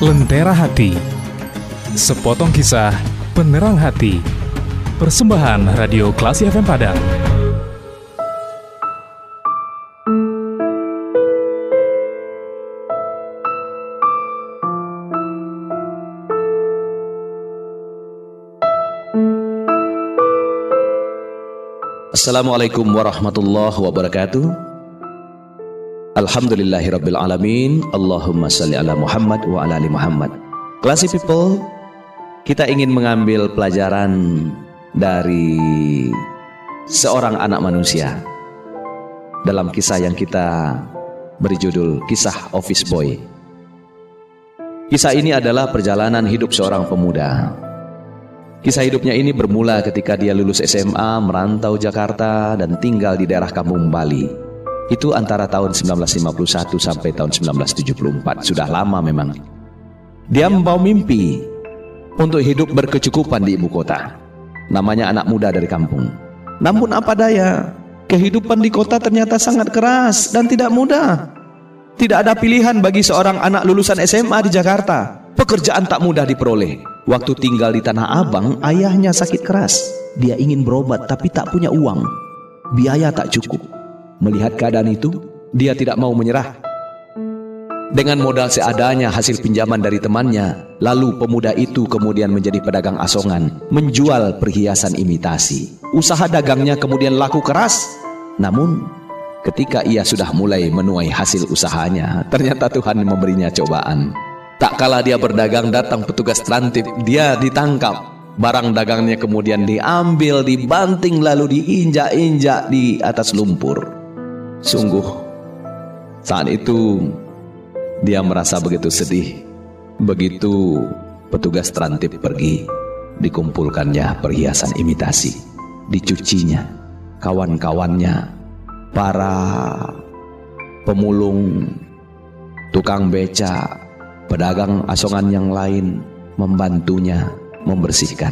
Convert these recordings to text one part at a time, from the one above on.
Lentera Hati. Sepotong kisah penerang hati. Persembahan Radio Klasi FM Padang. Assalamualaikum warahmatullahi wabarakatuh Alhamdulillahirabbil alamin. Allahumma salli ala Muhammad wa ala ali Muhammad. Classy people Kita ingin mengambil pelajaran dari seorang anak manusia Dalam kisah yang kita beri judul Kisah Office Boy. Kisah ini adalah perjalanan hidup seorang pemuda. Kisah hidupnya ini bermula ketika dia lulus SMA, merantau Jakarta, dan tinggal di daerah kampung Bali. Itu antara tahun 1951 sampai tahun 1974, sudah lama memang. Dia membawa mimpi untuk hidup berkecukupan di ibu kota. Namanya anak muda dari kampung. Namun apa daya, kehidupan di kota ternyata sangat keras dan tidak mudah. Tidak ada pilihan bagi seorang anak lulusan SMA di Jakarta. Pekerjaan tak mudah diperoleh. Waktu tinggal di Tanah Abang, ayahnya sakit keras. Dia ingin berobat tapi tak punya uang. Biaya tak cukup. Melihat keadaan itu, dia tidak mau menyerah. Dengan modal seadanya hasil pinjaman dari temannya, lalu pemuda itu kemudian menjadi pedagang asongan, menjual perhiasan imitasi. Usaha dagangnya kemudian laku keras. Namun, ketika ia sudah mulai menuai hasil usahanya, ternyata Tuhan memberinya cobaan. Tak kala dia berdagang datang petugas trantip, dia ditangkap. Barang dagangnya kemudian diambil, dibanting lalu diinjak-injak di atas lumpur. Sungguh, saat itu dia merasa begitu sedih. Begitu petugas trantip pergi, dikumpulkannya perhiasan imitasi, dicucinya, kawan-kawannya, para pemulung, tukang beca, Pedagang asongan yang lain membantunya membersihkan.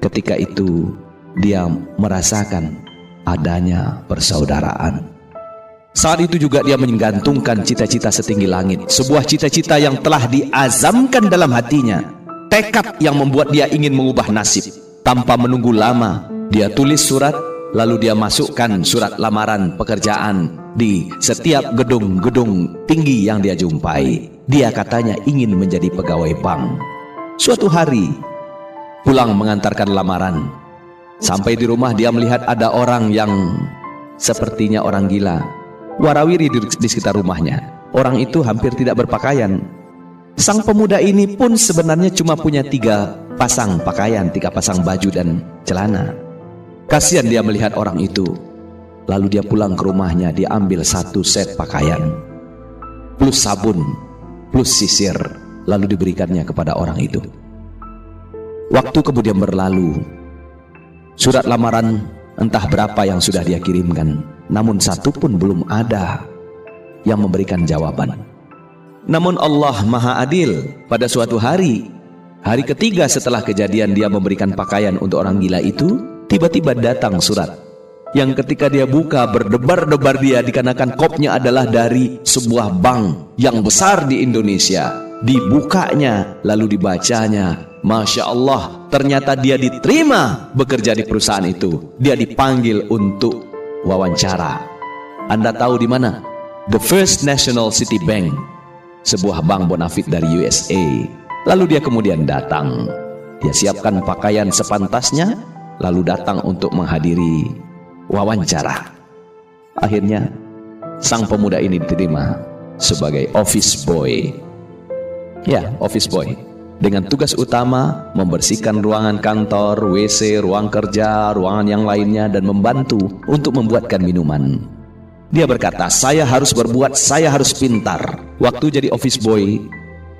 Ketika itu dia merasakan adanya persaudaraan. Saat itu juga dia menggantungkan cita-cita setinggi langit, sebuah cita-cita yang telah diazamkan dalam hatinya, tekad yang membuat dia ingin mengubah nasib. Tanpa menunggu lama, dia tulis surat, lalu dia masukkan surat lamaran pekerjaan di setiap gedung-gedung tinggi yang dia jumpai. Dia katanya ingin menjadi pegawai bank. Suatu hari, pulang mengantarkan lamaran. Sampai di rumah dia melihat ada orang yang sepertinya orang gila. Warawiri di, di sekitar rumahnya. Orang itu hampir tidak berpakaian. Sang pemuda ini pun sebenarnya cuma punya tiga pasang pakaian, tiga pasang baju dan celana. Kasihan dia melihat orang itu. Lalu dia pulang ke rumahnya, dia ambil satu set pakaian. Plus sabun, plus sisir lalu diberikannya kepada orang itu. Waktu kemudian berlalu, surat lamaran entah berapa yang sudah dia kirimkan, namun satu pun belum ada yang memberikan jawaban. Namun Allah Maha Adil pada suatu hari, hari ketiga setelah kejadian dia memberikan pakaian untuk orang gila itu, tiba-tiba datang surat yang ketika dia buka berdebar-debar dia dikarenakan kopnya adalah dari sebuah bank yang besar di Indonesia. Dibukanya lalu dibacanya. Masya Allah ternyata dia diterima bekerja di perusahaan itu. Dia dipanggil untuk wawancara. Anda tahu di mana? The First National City Bank. Sebuah bank bonafit dari USA. Lalu dia kemudian datang. Dia siapkan pakaian sepantasnya lalu datang untuk menghadiri wawancara. Akhirnya, sang pemuda ini diterima sebagai office boy. Ya, office boy. Dengan tugas utama membersihkan ruangan kantor, WC, ruang kerja, ruangan yang lainnya dan membantu untuk membuatkan minuman. Dia berkata, saya harus berbuat, saya harus pintar. Waktu jadi office boy,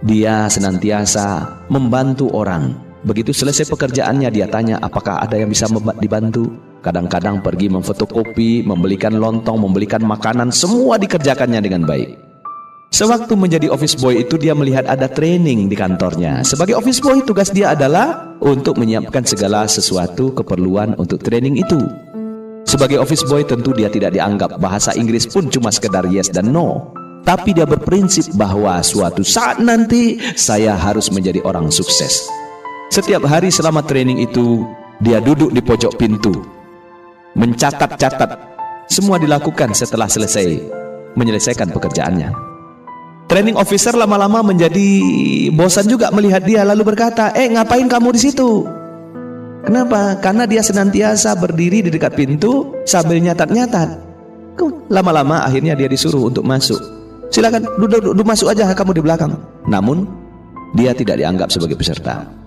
dia senantiasa membantu orang. Begitu selesai pekerjaannya, dia tanya apakah ada yang bisa dibantu. Kadang-kadang pergi memfotokopi, membelikan lontong, membelikan makanan, semua dikerjakannya dengan baik. Sewaktu menjadi office boy itu dia melihat ada training di kantornya. Sebagai office boy tugas dia adalah untuk menyiapkan segala sesuatu keperluan untuk training itu. Sebagai office boy tentu dia tidak dianggap bahasa Inggris pun cuma sekedar yes dan no. tapi dia berprinsip bahwa suatu saat nanti saya harus menjadi orang sukses. Setiap hari selama training itu, dia duduk di pojok pintu, mencatat-catat. Semua dilakukan setelah selesai menyelesaikan pekerjaannya. Training officer lama-lama menjadi bosan juga melihat dia lalu berkata, "Eh, ngapain kamu di situ?" Kenapa? Karena dia senantiasa berdiri di dekat pintu sambil nyatat-nyatat. Lama-lama akhirnya dia disuruh untuk masuk. Silakan duduk, duduk masuk aja kamu di belakang. Namun dia tidak dianggap sebagai peserta.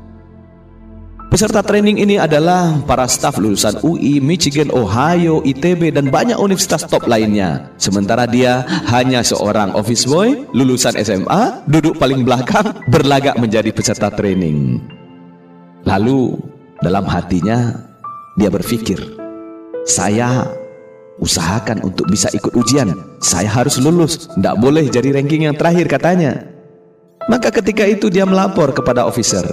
Peserta training ini adalah para staf lulusan UI, Michigan, Ohio, ITB, dan banyak universitas top lainnya. Sementara dia hanya seorang office boy, lulusan SMA, duduk paling belakang, berlagak menjadi peserta training. Lalu dalam hatinya dia berpikir, saya usahakan untuk bisa ikut ujian. Saya harus lulus, tidak boleh jadi ranking yang terakhir katanya. Maka ketika itu dia melapor kepada officer,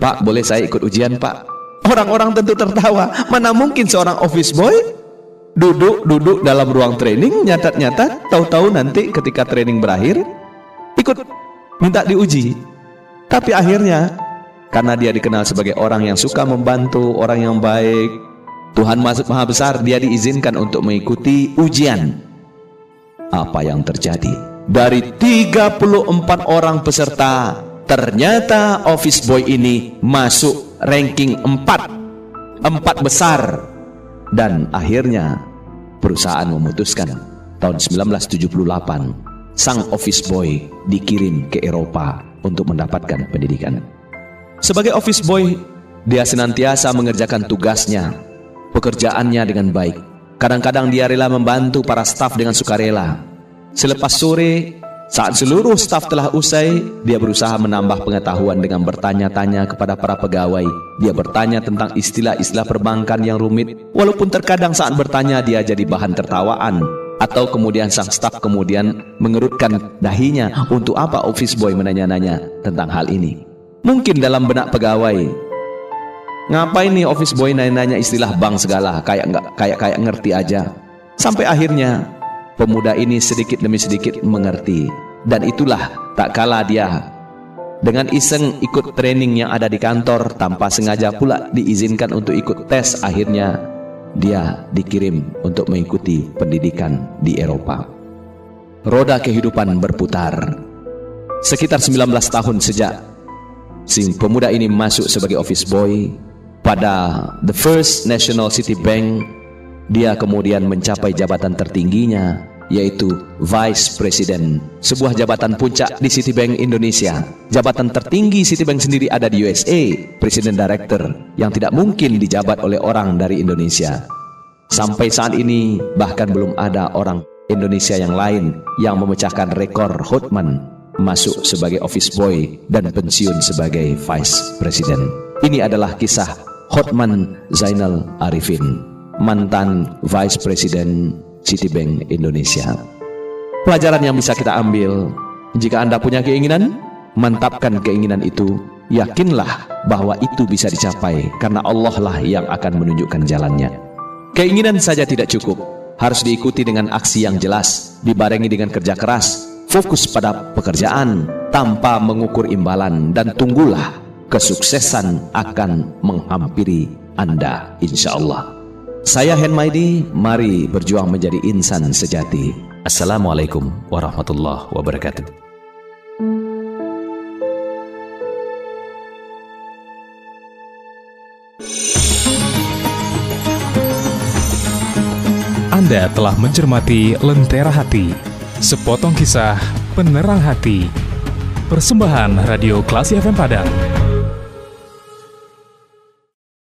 Pak, boleh saya ikut ujian, Pak? Orang-orang tentu tertawa. Mana mungkin seorang office boy duduk-duduk dalam ruang training, nyatat-nyatat, tahu-tahu nanti ketika training berakhir ikut minta diuji. Tapi akhirnya karena dia dikenal sebagai orang yang suka membantu, orang yang baik, Tuhan Maha Besar, dia diizinkan untuk mengikuti ujian. Apa yang terjadi? Dari 34 orang peserta, Ternyata office boy ini masuk ranking 4 4 besar. Dan akhirnya perusahaan memutuskan tahun 1978 Sang office boy dikirim ke Eropa untuk mendapatkan pendidikan. Sebagai office boy dia senantiasa mengerjakan tugasnya Pekerjaannya dengan baik. Kadang-kadang dia rela membantu para staf dengan sukarela. Selepas sore saat seluruh staf telah usai, dia berusaha menambah pengetahuan dengan bertanya-tanya kepada para pegawai. Dia bertanya tentang istilah-istilah perbankan yang rumit, walaupun terkadang saat bertanya dia jadi bahan tertawaan. Atau kemudian sang staf kemudian mengerutkan dahinya untuk apa office boy menanya-nanya tentang hal ini. Mungkin dalam benak pegawai, ngapain nih office boy nanya-nanya istilah bank segala, kayak nggak kayak kayak ngerti aja. Sampai akhirnya Pemuda ini sedikit demi sedikit mengerti dan itulah tak kala dia dengan iseng ikut training yang ada di kantor tanpa sengaja pula diizinkan untuk ikut tes akhirnya dia dikirim untuk mengikuti pendidikan di Eropa. Roda kehidupan berputar. Sekitar 19 tahun sejak si pemuda ini masuk sebagai office boy pada The First National City Bank dia kemudian mencapai jabatan tertingginya yaitu Vice President, sebuah jabatan puncak di Citibank Indonesia. Jabatan tertinggi Citibank sendiri ada di USA, President Director, yang tidak mungkin dijabat oleh orang dari Indonesia. Sampai saat ini bahkan belum ada orang Indonesia yang lain yang memecahkan rekor Hotman masuk sebagai office boy dan pensiun sebagai vice president. Ini adalah kisah Hotman Zainal Arifin, mantan vice president Citibank Indonesia. Pelajaran yang bisa kita ambil, jika Anda punya keinginan, mantapkan keinginan itu, yakinlah bahwa itu bisa dicapai karena Allah lah yang akan menunjukkan jalannya. Keinginan saja tidak cukup, harus diikuti dengan aksi yang jelas, dibarengi dengan kerja keras, fokus pada pekerjaan tanpa mengukur imbalan dan tunggulah kesuksesan akan menghampiri Anda insya Allah. Saya Hen Maidi, mari berjuang menjadi insan sejati. Assalamualaikum warahmatullahi wabarakatuh. Anda telah mencermati Lentera Hati, sepotong kisah penerang hati. Persembahan Radio Klasi FM Padang.